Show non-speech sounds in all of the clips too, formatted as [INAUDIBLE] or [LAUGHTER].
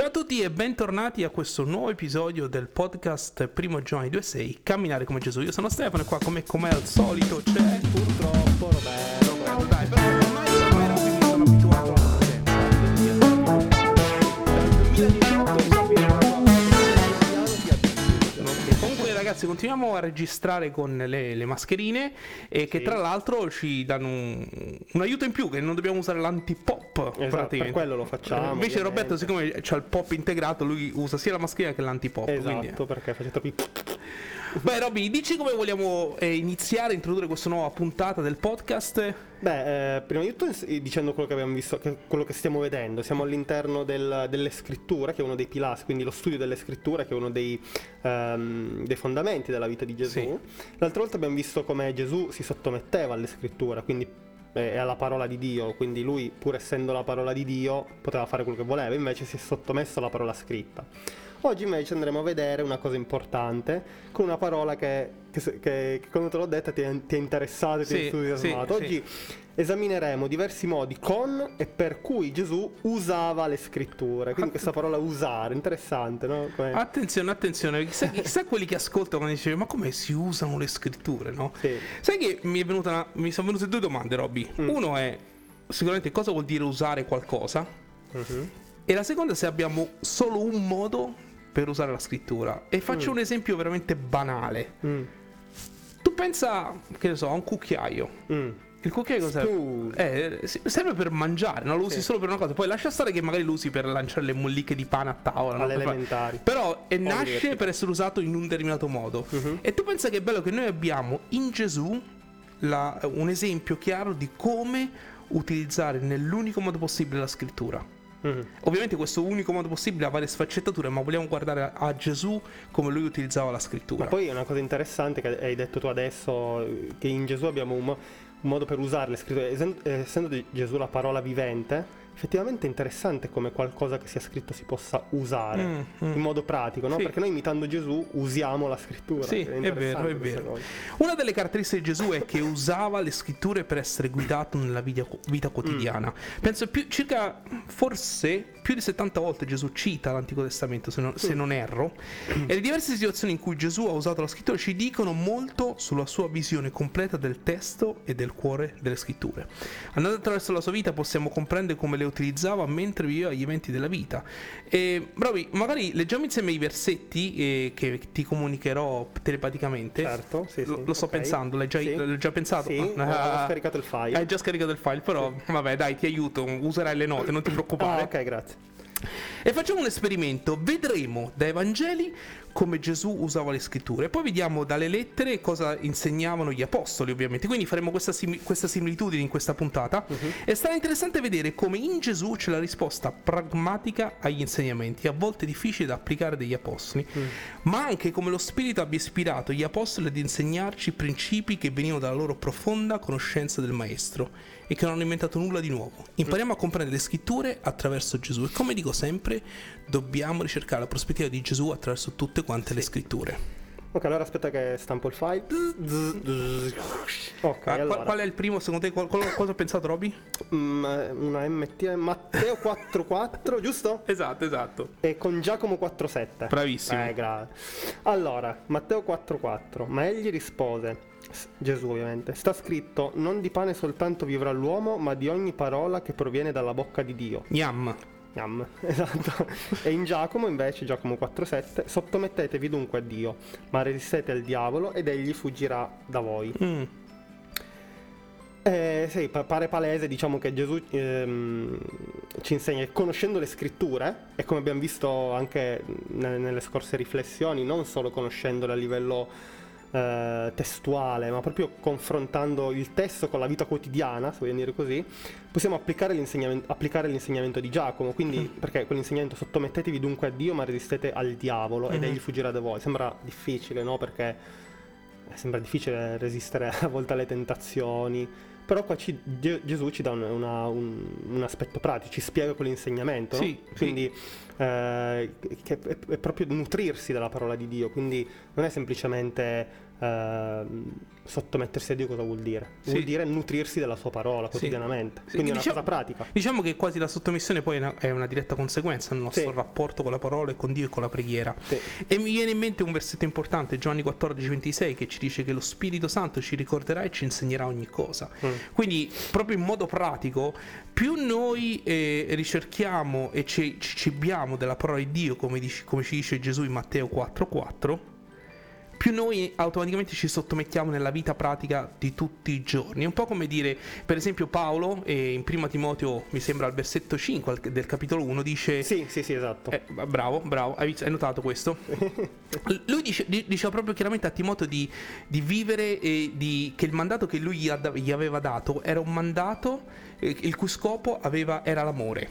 Ciao a tutti e bentornati a questo nuovo episodio del podcast Primo Giovanni 2.6 Camminare come Gesù. Io sono Stefano e qua come, come al solito c'è Purtroppo Roberto. Ragazzi continuiamo a registrare con le, le mascherine e che Sì. tra l'altro ci danno un, un aiuto in più che non dobbiamo usare l'antipop Esatto, per quello lo facciamo. Invece ovviamente. Roberto siccome c'ha il pop integrato lui usa sia la mascherina che l'antipop. quindi- Esatto, perché faccio troppi... Beh Robby dici come vogliamo eh, iniziare a introdurre questa nuova puntata del podcast? Beh, eh, prima di tutto ins- dicendo quello che abbiamo visto, che- quello che stiamo vedendo, siamo all'interno del- delle scritture, che è uno dei pilastri, quindi lo studio delle scritture, che è uno dei, ehm, dei fondamenti della vita di Gesù. Sì. L'altra volta abbiamo visto come Gesù si sottometteva alle scritture, quindi eh, e alla parola di Dio, quindi lui, pur essendo la parola di Dio, poteva fare quello che voleva, invece si è sottomesso alla parola scritta. Oggi invece andremo a vedere una cosa importante con una parola che, che, che- che quando te l'ho detta ti è, ti è interessato, ti Sì, è entusiasmato. sì, Oggi esamineremo diversi modi con e per cui Gesù usava le scritture. Quindi questa parola usare, interessante, no? Come- Attenzione, attenzione, chissà, chissà quelli che ascoltano quando dice ma come si usano le scritture, no? Sì. Sai che mi, è venuta una- mi sono venute due domande Robby. Mm. Uno è sicuramente cosa vuol dire usare qualcosa Mhm. e la seconda è se abbiamo solo un modo per usare la scrittura. E faccio Mm. un esempio veramente banale. Mm. Tu pensa, che ne so, a un cucchiaio. Mm. Il cucchiaio serve? Eh, serve per mangiare, non lo usi Sì. solo per una cosa. Poi lascia stare che magari lo usi per lanciare le molliche di pane a tavola. no? Alle fare- elementari. Però eh, nasce università. per essere usato in un determinato modo. Mhm. E tu pensa che è bello che noi abbiamo in Gesù la- un esempio chiaro di come utilizzare nell'unico modo possibile la scrittura. Mhm. Ovviamente questo unico modo possibile ha varie sfaccettature, ma vogliamo guardare a, Gesù come lui utilizzava la scrittura. Ma poi è una cosa interessante che hai detto tu adesso, che in Gesù abbiamo un, mo- un modo per usare le scritture. Eh, Essendo di Gesù la parola vivente, effettivamente è interessante come qualcosa che sia scritto si possa usare Mm, mm. in modo pratico, no? Sì. Perché noi imitando Gesù usiamo la scrittura. Sì, è interessante vero, è vero. Una delle caratteristiche di Gesù è che usava le scritture per essere guidato nella vita, vita quotidiana. Penso più, circa, forse più di 70 volte Gesù cita l'Antico Testamento, se non, se non erro, e le diverse situazioni in cui Gesù ha usato la scrittura ci dicono molto sulla sua visione completa del testo e del cuore delle scritture. Andando attraverso la sua vita possiamo comprendere come le utilizzava mentre viveva gli eventi della vita. E, Roby, magari leggiamo insieme i versetti eh, che ti comunicherò telepaticamente. Certo, sì, Lo, sì, lo sto ok. pensando, l'hai già, Sì. l'hai già pensato? Sì, ho- Ah, ho scaricato il file. Hai già scaricato il file, però vabbè dai ti aiuto, userai le note, non ti preoccupare. Ah, ok, grazie. E facciamo un esperimento, vedremo dai Vangeli come Gesù usava le scritture, poi vediamo dalle lettere cosa insegnavano gli apostoli ovviamente, quindi faremo questa, simi- questa similitudine in questa puntata. E sarà interessante vedere come in Gesù c'è la risposta pragmatica agli insegnamenti, a volte difficili da applicare degli apostoli, ma anche come lo Spirito abbia ispirato gli apostoli ad insegnarci principi che venivano dalla loro profonda conoscenza del Maestro e che non hanno inventato nulla di nuovo. Impariamo a comprendere le scritture attraverso Gesù. E come dico sempre, dobbiamo ricercare la prospettiva di Gesù attraverso tutte quante le scritture. Ok, allora aspetta che stampo il file. Ok, Ah, qual, allora. qual è il primo secondo te? Qual- qual- cosa ho pensato Roby? Mm, una MT Matteo 4.4, giusto? Esatto, esatto. E con Giacomo 4.7. Bravissimo. Eh, grave. Allora, Matteo 4.4. Ma egli rispose, Gesù ovviamente, sta scritto, non di pane soltanto vivrà l'uomo, ma di ogni parola che proviene dalla bocca di Dio. Yam. Yam, [LAUGHS] esatto. E in Giacomo invece, Giacomo 4.7, sottomettetevi dunque a Dio, ma resistete al diavolo ed egli fuggirà da voi. Mm. Eh, sì, pa- pare palese, diciamo che Gesù ehm, ci insegna che conoscendo le scritture, e come abbiamo visto anche ne- nelle scorse riflessioni, non solo conoscendole a livello eh, testuale, ma proprio confrontando il testo con la vita quotidiana, se vogliamo dire così, possiamo applicare l'insegnamento, applicare l'insegnamento di Giacomo, quindi perché quell'insegnamento sottomettetevi dunque a Dio, ma resistete al diavolo ed Mhm. egli fuggirà da voi. Sembra difficile, no? Perché eh, sembra difficile resistere [LAUGHS] a volte alle tentazioni. Però qua ci- Ge- Gesù ci dà un, una- un- un aspetto pratico, ci spiega quell'insegnamento. no? Sì, sì. Quindi eh, che è, è proprio nutrirsi della parola di Dio, quindi non è semplicemente eh, sottomettersi a Dio cosa vuol dire? Vuol Sì. dire nutrirsi della sua parola quotidianamente, Sì, quindi è una diciamo- cosa pratica. Diciamo che quasi la sottomissione poi è una, è una diretta conseguenza del nostro Sì. rapporto con la parola e con Dio e con la preghiera. Sì. E mi viene in mente un versetto importante, Giovanni 14, 26, che ci dice che lo Spirito Santo ci ricorderà e ci insegnerà ogni cosa. Mm. Quindi, proprio in modo pratico, più noi eh, ricerchiamo e ci, ci cibiamo della parola di Dio, come, dice- come ci dice Gesù in Matteo 4, 4, più noi automaticamente ci sottomettiamo nella vita pratica di tutti i giorni. È un po' come dire, per esempio, Paolo eh, in 1 Timoteo, mi sembra al versetto 5 al- del capitolo 1, dice... Sì, sì, sì, esatto. Eh, bravo, bravo, hai, hai notato questo? [LAUGHS] lui dice, di- diceva proprio chiaramente a Timoteo di, di vivere e di, che il mandato che lui gli aveva dato era un mandato eh, il cui scopo aveva- era l'amore.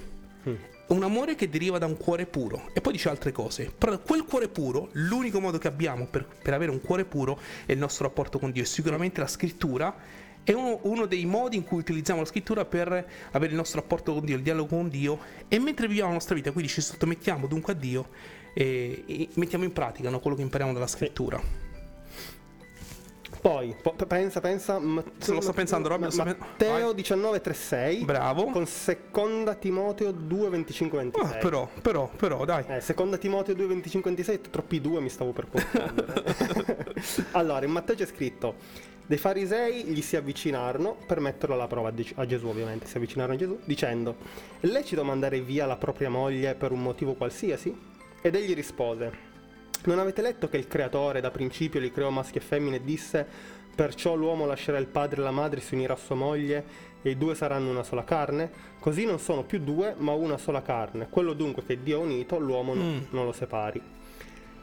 Mm. Un amore che deriva da un cuore puro. E poi dice altre cose. Però quel cuore puro, l'unico modo che abbiamo per, per avere un cuore puro è il nostro rapporto con Dio. E sicuramente la scrittura è uno, uno dei modi in cui utilizziamo la scrittura per avere il nostro rapporto con Dio, il dialogo con Dio. E mentre viviamo la nostra vita, quindi ci sottomettiamo dunque a Dio e, e mettiamo in pratica no, quello che impariamo dalla scrittura. Poi, po- pensa, pensa. Matt- Se lo sto pensando, sto pen- Matteo vai. 19,36 Bravo. con seconda Timoteo 2, 25, 26. Ah, però, però, però, dai. Eh, seconda Timoteo 2, 25, 26, troppi due mi stavo per confondere. [LAUGHS] allora, in Matteo c'è scritto: Dei farisei gli si avvicinarono per metterlo alla prova a Gesù, ovviamente. Si avvicinarono a Gesù dicendo: È lecito mandare via la propria moglie per un motivo qualsiasi? Ed egli rispose: Non avete letto che il creatore da principio li creò maschi e femmine e disse: Perciò l'uomo lascerà il padre e la madre e si unirà a sua moglie e i due saranno una sola carne? Così non sono più due, ma una sola carne. Quello dunque che Dio ha unito, l'uomo Mm. non lo separi.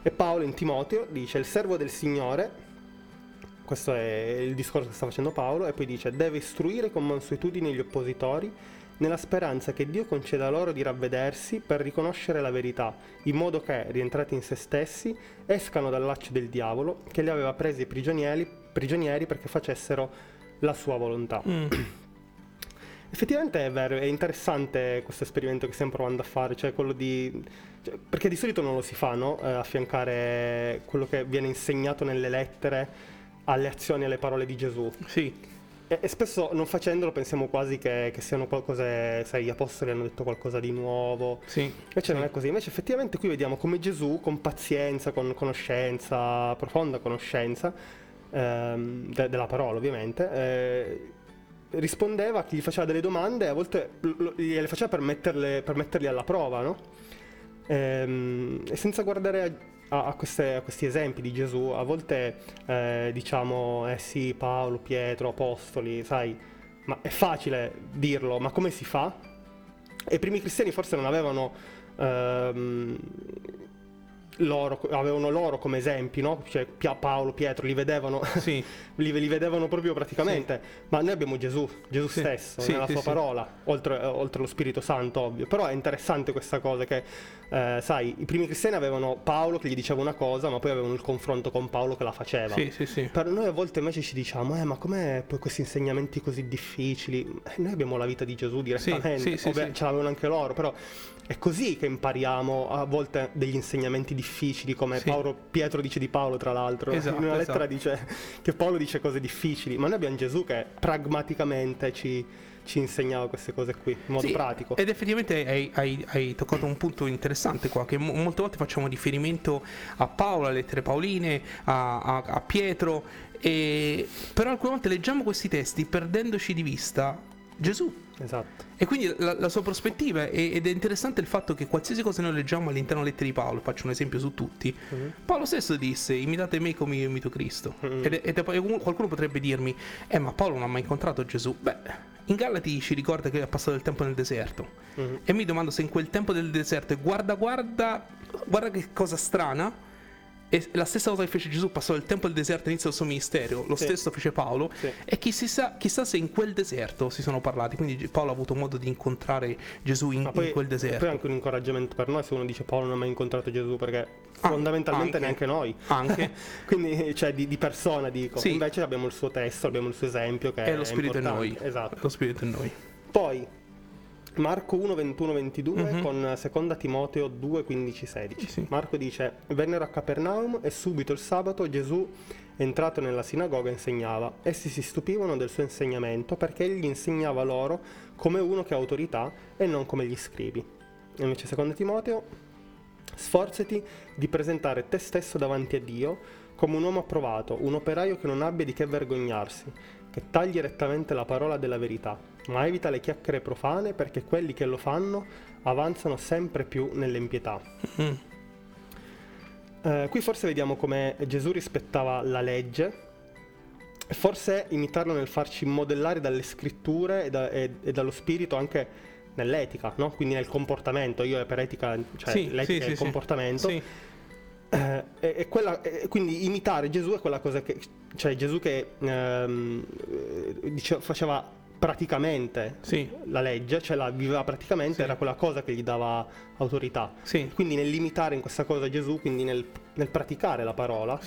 E Paolo in Timoteo dice: Il servo del Signore, questo è il discorso che sta facendo Paolo, e poi dice: Deve istruire con mansuetudine gli oppositori, nella speranza che Dio conceda loro di ravvedersi per riconoscere la verità, in modo che, rientrati in se stessi, escano dal laccio del diavolo che li aveva presi prigionieri, prigionieri perché facessero la sua volontà. Mm. [CLEARS THROAT] Effettivamente è vero, è interessante questo esperimento che stiamo provando a fare, cioè quello di... cioè, perché di solito non lo si fa, no? Eh, affiancare quello che viene insegnato nelle lettere alle azioni e alle parole di Gesù. Sì, E, e spesso non facendolo pensiamo quasi che, che siano qualcosa, sai, gli apostoli hanno detto qualcosa di nuovo. sì. Invece non è così, invece effettivamente qui vediamo come Gesù con pazienza, con conoscenza, profonda conoscenza ehm, de- della parola ovviamente, eh, rispondeva a chi gli faceva delle domande e a volte lo- gliele faceva per, metterle, per metterli alla prova, no? Ehm, e senza guardare a, a queste- a questi esempi di Gesù, a volte eh, diciamo, eh sì, Paolo, Pietro, Apostoli, sai, ma è facile dirlo, ma come si fa? E i primi cristiani forse non avevano ehm, loro, avevano loro come esempi, no? Cioè Pia- Paolo, Pietro, li vedevano, Sì, [LAUGHS] li, li vedevano proprio praticamente. Ma noi abbiamo Gesù, Gesù Sì, stesso, sì, nella sì, sua sì. parola, oltre, oltre lo Spirito Santo, ovvio. Però è interessante questa cosa che, eh, sai, i primi cristiani avevano Paolo che gli diceva una cosa, ma poi avevano il confronto con Paolo che la faceva. sì, sì, sì. Per noi a volte invece ci diciamo, eh, ma com'è poi questi insegnamenti così difficili? Eh, noi abbiamo la vita di Gesù direttamente, sì, sì, sì. ce l'avevano anche loro, però è così che impariamo a volte degli insegnamenti difficili, come Sì. Paolo, Pietro dice di Paolo, tra l'altro. Esatto, In una lettera esatto. dice che Paolo dice cose difficili, ma noi abbiamo Gesù che pragmaticamente ci, ci insegnava queste cose qui, in modo Sì, pratico. Ed effettivamente hai, hai- hai toccato un punto interessante qua, che mo- molte volte facciamo riferimento a Paolo, alle lettere Paoline, a, a- a Pietro, e- però alcune volte leggiamo questi testi perdendoci di vista Gesù. Esatto. E quindi la, la sua prospettiva è- ed è interessante il fatto che qualsiasi cosa noi leggiamo all'interno delle lettere di Paolo, faccio un esempio su tutti, Mhm. Paolo stesso disse imitate me come io imito Cristo. Mm. Ed, ed- e qualcuno potrebbe dirmi, eh ma Paolo non ha mai incontrato Gesù. Beh, in Galati ci ricorda che ha passato del tempo nel deserto. Mhm. E mi domando se in quel tempo del deserto, guarda, guarda, guarda che cosa strana. E la stessa cosa che fece Gesù, passò il tempo del deserto all'inizio del suo ministero, lo Sì. stesso fece Paolo. Sì. E chissà, chissà se in quel deserto si sono parlati. Quindi Paolo ha avuto modo di incontrare Gesù in, poi, in quel deserto. poi è anche un incoraggiamento per noi se uno dice Paolo non ha mai incontrato Gesù, perché Ah, fondamentalmente anche. neanche noi. Anche. [LAUGHS] Quindi, cioè, di, di persona dico. Sì. Invece abbiamo il suo testo, abbiamo il suo esempio che E lo spirito in importante. noi. Esatto. Lo spirito in noi. Poi, Marco 1, 21, 22 mm-hmm. con seconda Timoteo 2, 15, 16. Sì. Marco dice, vennero a Capernaum e subito il sabato Gesù, entrato nella sinagoga, insegnava. Essi si stupivano del suo insegnamento perché egli insegnava loro come uno che ha autorità e non come gli scribi. Invece seconda Timoteo, sforzati di presentare te stesso davanti a Dio come un uomo approvato, un operaio che non abbia di che vergognarsi, che tagli rettamente la parola della verità ma evita le chiacchiere profane perché quelli che lo fanno avanzano sempre più nell'impietà. Mm. Eh, qui forse vediamo come Gesù rispettava la legge, forse imitarlo nel farci modellare dalle scritture e, da, e, e dallo spirito anche nell'etica, no? quindi nel comportamento. Io per etica, cioè sì, l'etica sì, è il sì, comportamento. Sì. Eh, e, quella, quindi imitare Gesù è quella cosa che, cioè Gesù che ehm, dice, faceva praticamente sì. la legge, cioè la viveva praticamente, sì. era quella cosa che gli dava autorità. Sì. Quindi nel limitare in questa cosa Gesù, quindi nel, nel praticare la parola,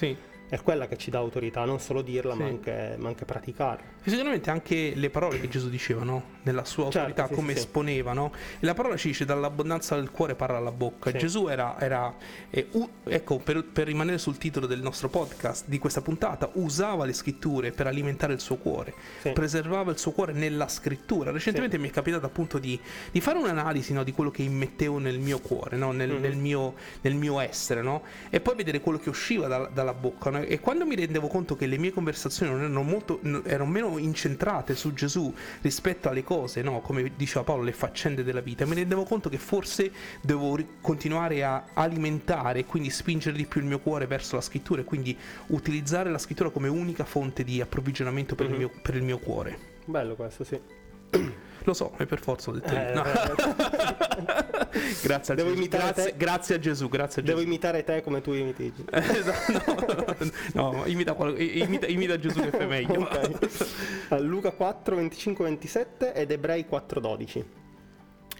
è quella che ci dà autorità, non solo dirla, ma anche, ma, anche, praticarla. E sicuramente anche le parole che Gesù diceva, no? Nella sua certo, autorità, certo, come esponeva, no? E la parola ci dice dall'abbondanza del cuore parla la bocca. Gesù era, era eh, u- ecco, per, per, rimanere sul titolo del nostro podcast, di questa puntata, usava le scritture per alimentare il suo cuore, preservava il suo cuore nella scrittura. Recentemente mi è capitato appunto di, di fare un'analisi no, di quello che immettevo nel mio cuore, nel, mm-hmm. nel, mio, nel, mio, essere, e poi vedere quello che usciva da, dalla bocca e quando mi rendevo conto che le mie conversazioni erano, molto, erano meno incentrate su Gesù rispetto alle cose, no? come diceva Paolo, le faccende della vita, mi rendevo conto che forse devo continuare a alimentare e quindi spingere di più il mio cuore verso la scrittura e quindi utilizzare la scrittura come unica fonte di approvvigionamento per, mm-hmm. il, mio, per il mio cuore. Bello questo, sì. Lo so, e per forza ho detto eh, no. [LAUGHS] grazie, a Devo Gesù. Grazie, grazie, a Gesù. Grazie a Devo imitare te come tu imiti. [LAUGHS] no, no imita, imita, imita, Gesù che fai meglio. [LAUGHS] okay. Luca 4, 25, 27 ed Ebrei 4, 12.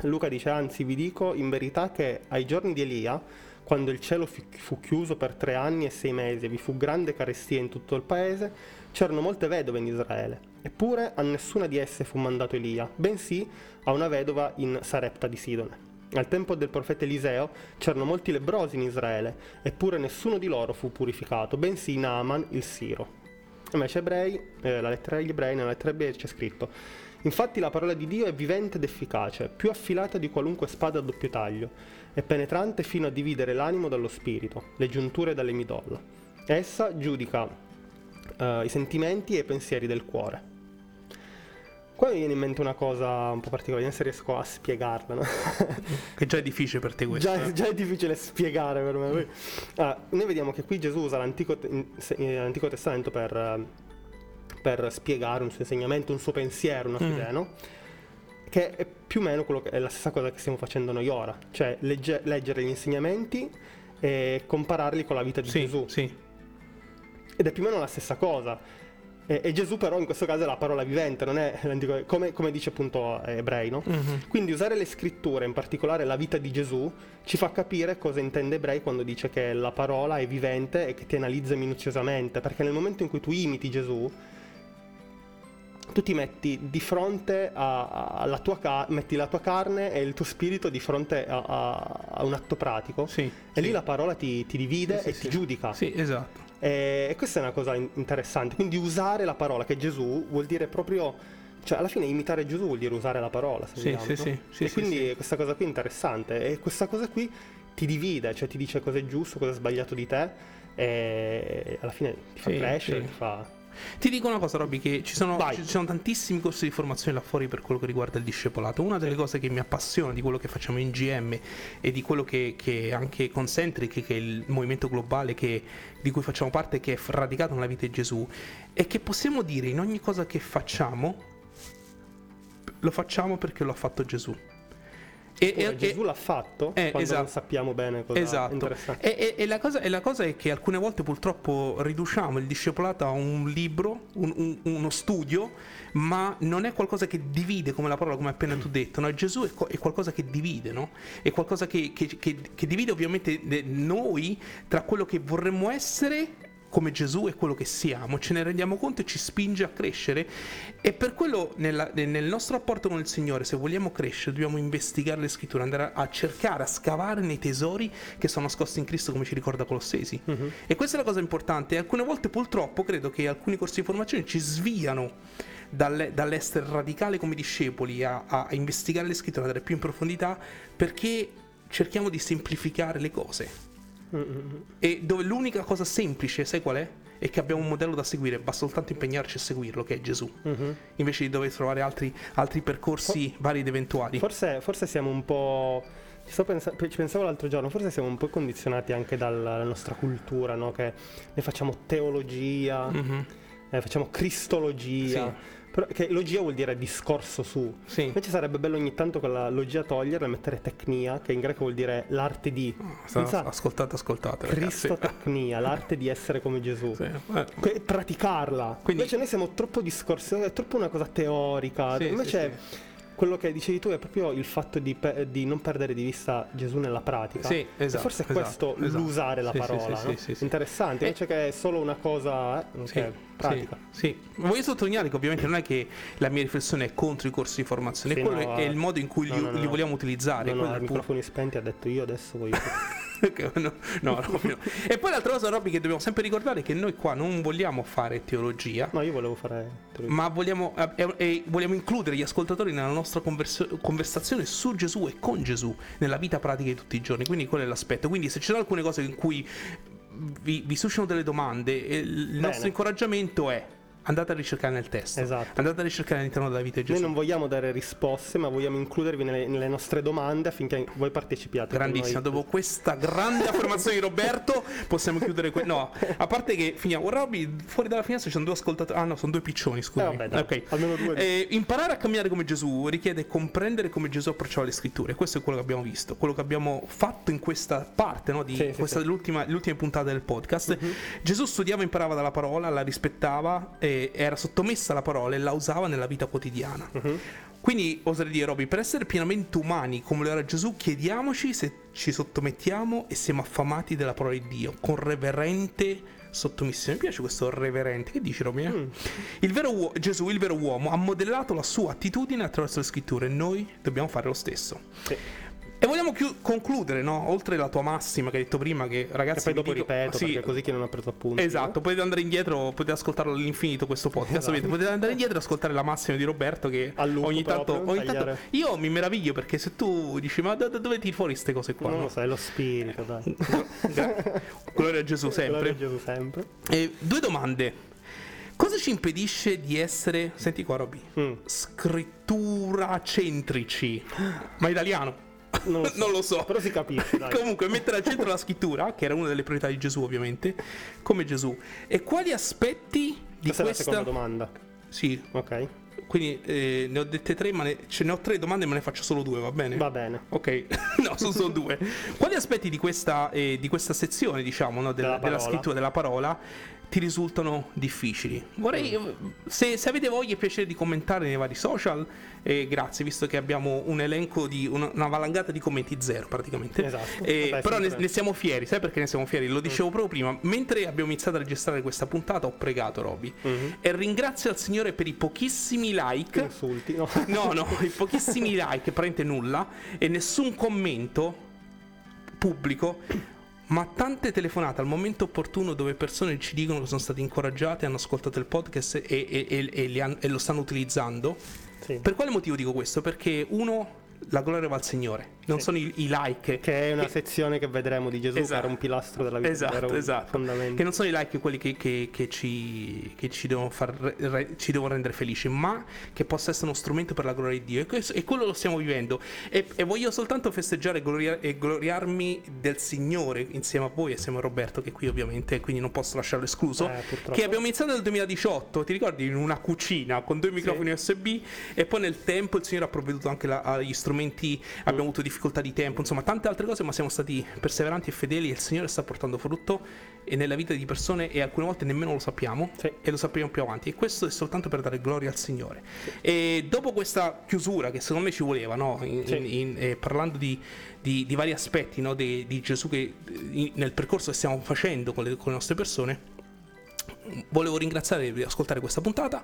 Luca dice, anzi vi dico in verità che ai giorni di Elia, quando il cielo fu chiuso per tre anni e sei mesi e vi fu grande carestia in tutto il paese, c'erano molte vedove in Israele. Eppure a nessuna di esse fu mandato Elia, bensì a una vedova in Sarepta di Sidone. Al tempo del profeta Eliseo c'erano molti lebrosi in Israele, eppure nessuno di loro fu purificato, bensì Naaman il Siro. Invece ebrei, eh, la lettera agli ebrei, nella lettera ebrei c'è scritto Infatti la parola di Dio è vivente ed efficace, più affilata di qualunque spada a doppio taglio, e penetrante fino a dividere l'animo dallo spirito, le giunture dalle midolla. Essa giudica uh, i sentimenti e i pensieri del cuore. Qua mi viene in mente una cosa un po' particolare, non se riesco a spiegarla. No? [LAUGHS] che già è difficile per te questo. Già, eh? già è difficile spiegare per me. Ah, noi vediamo che qui Gesù usa l'Antico, l'Antico Testamento per, per, spiegare un suo insegnamento, un suo pensiero, una sua mm. idea, no? Che è più o meno quello che è la stessa cosa che stiamo facendo noi ora, cioè legge, leggere gli insegnamenti e compararli con la vita di sì, Gesù. Sì ed è più o meno la stessa cosa. E, e Gesù però in questo caso è la parola vivente, non è l'antico, come, come dice appunto Ebrei, no? Mm-hmm. Quindi usare le scritture, in particolare la vita di Gesù, ci fa capire cosa intende Ebrei quando dice che la parola è vivente e che ti analizza minuziosamente, perché nel momento in cui tu imiti Gesù, tu ti metti di fronte alla tua, ca- metti la tua carne e il tuo spirito di fronte a, a, a un atto pratico sì, e sì. lì la parola ti, ti divide sì, e ti giudica. Sì, esatto. E questa è una cosa interessante. Quindi usare la parola che Gesù vuol dire proprio. Cioè, alla fine imitare Gesù vuol dire usare la parola. Se sì, vogliamo, sì, no? sì, sì, E quindi questa cosa qui è interessante. E questa cosa qui ti divide, cioè ti dice cosa è giusto, cosa è sbagliato di te. E alla fine ti fa crescere, ti fa ti dico una cosa, Robby, che ci sono, ci sono, tantissimi corsi di formazione là fuori per quello che riguarda il discepolato. Una delle cose che mi appassiona di quello che facciamo in GM e di quello che, che anche Concentric, che è il movimento globale che, di cui facciamo parte, che è radicato nella vita di Gesù, è che possiamo dire in ogni cosa che facciamo, lo facciamo perché lo ha fatto Gesù. E, e, Gesù l'ha fatto eh, quando esatto, non sappiamo bene cosa esatto. E, e, la cosa, e, la cosa, è che alcune volte purtroppo riduciamo il discepolato a un libro, un, un, uno studio, ma non è qualcosa che divide come la parola, come appena tu detto. No? Gesù è, è, qualcosa che divide, no? È qualcosa che, che, che, che divide ovviamente noi tra quello che vorremmo essere come Gesù è quello che siamo, ce ne rendiamo conto e ci spinge a crescere e per quello nella, nel nostro rapporto con il Signore, se vogliamo crescere, dobbiamo investigare le scritture, andare a, cercare, a scavare nei tesori che sono nascosti in Cristo come ci ricorda Colossesi. Uh-huh. E questa è la cosa importante, alcune volte purtroppo credo che alcuni corsi di formazione ci sviano dalle, dall'essere radicale come discepoli a, a investigare le scritture, andare più in profondità perché cerchiamo di semplificare le cose. Mm-hmm. E dove l'unica cosa semplice, sai qual è? È che abbiamo un modello da seguire, basta soltanto impegnarci a seguirlo, che è Gesù. Mm-hmm. Invece di dover trovare altri, altri percorsi For- vari ed eventuali. Forse, forse siamo un po'. Ci, pensa- ci, pensavo l'altro giorno, forse siamo un po' condizionati anche dalla nostra cultura, no? Che ne facciamo teologia, mm-hmm. eh, facciamo cristologia. Sì però, che logia vuol dire discorso su. Sì. Invece sarebbe bello ogni tanto quella logia toglierla e mettere tecnia, che in greco vuol dire l'arte di. Oh, ascoltate, ascoltate. Cristotecnia, l'arte di essere come Gesù. Sì. Eh. Praticarla. Quindi... Invece noi siamo troppo discorsi, è troppo una cosa teorica. Sì, Invece. Sì, quello che dicevi tu è proprio il fatto di, pe- di non perdere di vista Gesù nella pratica. Sì, esatto. E forse è questo esatto, l'usare la sì, parola. Sì, no? sì, Interessante, invece che è solo una cosa eh, pratica. Sì, voglio sottolineare che ovviamente non è che la mia riflessione è contro i corsi di formazione, quello no, è il modo in cui no, li, li, vogliamo utilizzare. No, no, i microfoni spenti ha detto io adesso voglio... [LAUGHS] [LAUGHS] no, no, no, E poi l'altra cosa, Robby, che dobbiamo sempre ricordare è che noi qua non vogliamo fare teologia. No, io volevo fare teologia. Ma vogliamo, eh, eh, vogliamo includere gli ascoltatori nella nostra convers- conversazione su Gesù e con Gesù nella vita pratica di tutti i giorni. Quindi quello è l'aspetto. Quindi se ci sono alcune cose in cui vi, vi suscitano delle domande, il Bene. nostro incoraggiamento è andate a ricercare nel testo. Esatto. Andate a ricercare all'interno della vita di Gesù. Noi non vogliamo dare risposte, ma vogliamo includervi nelle, nelle nostre domande affinché voi partecipiate. Grandissimo. Dopo questa grande affermazione di Roberto, possiamo chiudere. Que- no, a parte che finiamo. Robby, fuori dalla finestra ci sono due ascoltatori. Ah, no, sono due piccioni. Scusa. Eh, vabbè, okay. Almeno due. Eh, imparare a camminare come Gesù richiede comprendere come Gesù approcciava le scritture. Questo è quello che abbiamo visto, quello che abbiamo fatto in questa parte, no, di sì, questa sì, l'ultima, l'ultima puntata del podcast. Uh-huh. Gesù studiava, imparava dalla parola, la rispettava, e era sottomesso messa la parola e la usava nella vita quotidiana. Uh-huh. Quindi oserei dire, Roby, per essere pienamente umani come lo era Gesù, chiediamoci se ci sottomettiamo e siamo affamati della parola di Dio, con reverente sottomissione. Mi piace questo reverente. Che dici, Roby? Mm. Il vero uo- Gesù, il vero uomo, ha modellato la sua attitudine attraverso le scritture. Noi dobbiamo fare lo stesso. Sì. E vogliamo chiu- concludere, no? Oltre la tua massima che hai detto prima, che ragazzi. E poi dopo dico, ripeto, sì, perché così chi non ha preso appunti. Esatto, potete andare indietro, potete ascoltarlo all'infinito questo podcast. Esatto. Potete andare indietro e ascoltare la massima di Roberto che ogni tanto, ogni tanto. Io mi meraviglio perché se tu dici, ma da, da dove ti fuori queste cose qua? Non no? lo sai, lo spirito, dai. Gloria a Gesù sempre. [LAUGHS] Gloria a Gesù sempre. E due domande. Cosa ci impedisce di essere, senti qua Roby, mm. scrittura centrici? Ma italiano? [LAUGHS] Non lo so, non lo so. però si capisce. Dai. Comunque, mettere al centro la scrittura, che era una delle priorità di Gesù, ovviamente, come Gesù. E quali aspetti di questa... questa... è la seconda domanda. Sì. Ok. Quindi eh, ne ho dette tre, ma ne, ce ne ho tre domande, ma ne faccio solo due, va bene? Va bene. Ok, [LAUGHS] no, sono solo due. Quali aspetti di questa, eh, di questa sezione, diciamo, no, della, della scrittura, della parola, ti risultano difficili. Vorrei, mm. se, se, avete voglia e piacere di commentare nei vari social, eh, grazie, visto che abbiamo un elenco di una, una valangata di commenti zero praticamente. Esatto. Eh, Vabbè, però ne, ne, siamo fieri, sai perché ne siamo fieri? Lo dicevo mm. proprio prima, mentre abbiamo iniziato a registrare questa puntata ho pregato Roby mm-hmm. e ringrazio il Signore per i pochissimi like. Insulti, no? [LAUGHS] no, no, i pochissimi [LAUGHS] like, praticamente nulla, e nessun commento pubblico ma tante telefonate al momento opportuno dove persone ci dicono che sono state incoraggiate, hanno ascoltato il podcast e, e, e, han, e lo stanno utilizzando. Sì. Per quale motivo dico questo? Perché uno la gloria va al Signore, non sì. sono i, i, like. Che è una che... sezione che vedremo di Gesù, esatto. che era un pilastro della vita. Esatto, esatto. Che non sono i like quelli che, che, che, ci, che ci, devono far, re, ci, devono rendere felici, ma che possa essere uno strumento per la gloria di Dio. E, questo, e quello lo stiamo vivendo. E, e voglio soltanto festeggiare e, gloria, e, gloriarmi del Signore insieme a voi, insieme a Roberto, che qui ovviamente, quindi non posso lasciarlo escluso. Eh, che abbiamo iniziato nel 2018, ti ricordi, in una cucina con due microfoni sì. USB, e poi nel tempo il Signore ha provveduto anche la, agli strumenti strumenti, abbiamo avuto difficoltà di tempo, insomma tante altre cose, ma siamo stati perseveranti e fedeli e il Signore sta portando frutto e nella vita di persone e alcune volte nemmeno lo sappiamo sì. e lo sapremo più avanti e questo è soltanto per dare gloria al Signore. Sì. E dopo questa chiusura che secondo me ci voleva, no? in, sì. in, in, eh, parlando di, di, di, vari aspetti no? di, di, Gesù che nel percorso che stiamo facendo con le, con le nostre persone, volevo ringraziare di ascoltare questa puntata.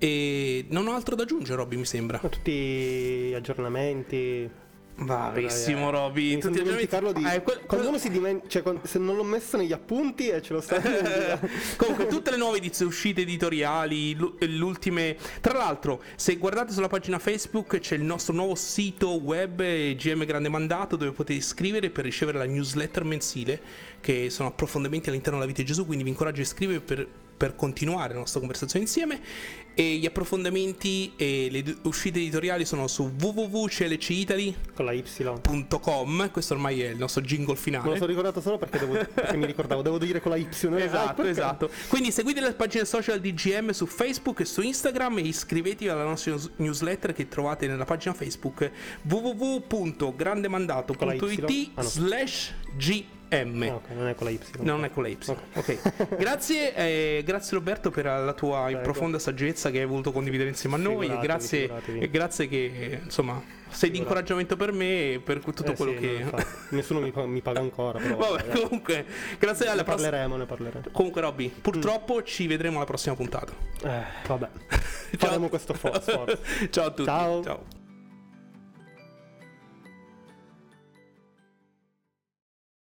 E non ho altro da aggiungere, Robby, mi sembra. Tutti gli aggiornamenti. Bravissimo, Robby. Mi sono Tutti dimenticarlo di... Ah, que- Quando uno si dimentica... Cioè, quando- se non l'ho messo negli appunti e ce lo sta. [LAUGHS] Comunque, tutte le nuove edizioni, uscite editoriali, l'u- l'ultime. Tra l'altro, se guardate sulla pagina Facebook c'è il nostro nuovo sito web eh, GM Grande Mandato dove potete iscrivere per ricevere la newsletter mensile, che sono approfondimenti all'interno della vita di Gesù. Quindi vi incoraggio a iscrivervi per, per continuare la nostra conversazione insieme. E gli approfondimenti e le uscite editoriali sono su Y. Questo ormai è il nostro jingle Me lo finale. sono ricordato solo perché, devo- perché mi ricordavo, devo dire con la Y. Ah, [LAUGHS] Esatto, perché? esatto. Quindi seguite le pagine social di GM su Facebook e su Instagram e iscrivetevi alla nostra news- newsletter che trovate nella pagina Facebook www.grandemandato.it? Ah, no. slash GM. Ah, ok, non è con la Y. Non è con la Y. Ok. [LAUGHS] grazie, eh, grazie Roberto per la tua Prego. profonda saggezza che hai voluto condividere insieme a noi. E Figuratevi, grazie, figuratevi. e grazie che insomma sei di incoraggiamento per me e per tutto Eh quello sì, che. no. Nessuno mi, mi paga ancora. Però Vabbè, vabbè, comunque, grazie alla ne prossima. parleremo, ne parleremo. Comunque, Robby, purtroppo ci vedremo alla prossima puntata. Eh, vabbè. Faremo questo fo- sforzo. [LAUGHS] Ciao a tutti. Ciao. Ciao.